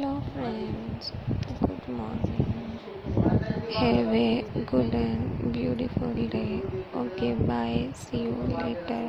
Hello friends, good morning. Have a good and beautiful day. Okay, bye. See you later.